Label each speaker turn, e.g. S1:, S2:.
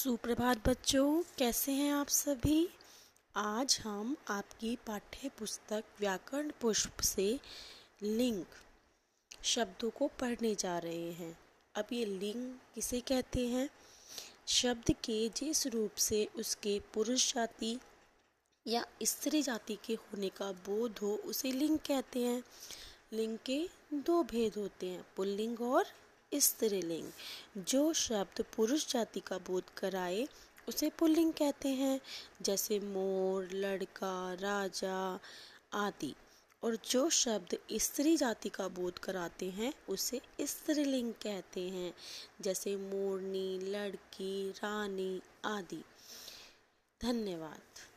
S1: सुप्रभात बच्चों, कैसे हैं आप सभी? आज हम आपकी पाठ्य पुस्तक व्याकरण पुष्प से लिंग शब्दों को पढ़ने जा रहे हैं। अब ये लिंग किसे कहते हैं? शब्द के जिस रूप से उसके पुरुष जाति या स्त्री जाति के होने का बोध हो, उसे लिंग कहते हैं। लिंग के दो भेद होते हैं, पुल्लिंग और स्त्रीलिंग जो शब्द पुरुष जाति का बोध कराए, उसे पुल्लिंग कहते हैं, जैसे मोर, लड़का, राजा आदि। और जो शब्द स्त्री जाति का बोध कराते हैं, उसे स्त्रीलिंग कहते हैं, जैसे मोरनी, लड़की, रानी आदि। धन्यवाद।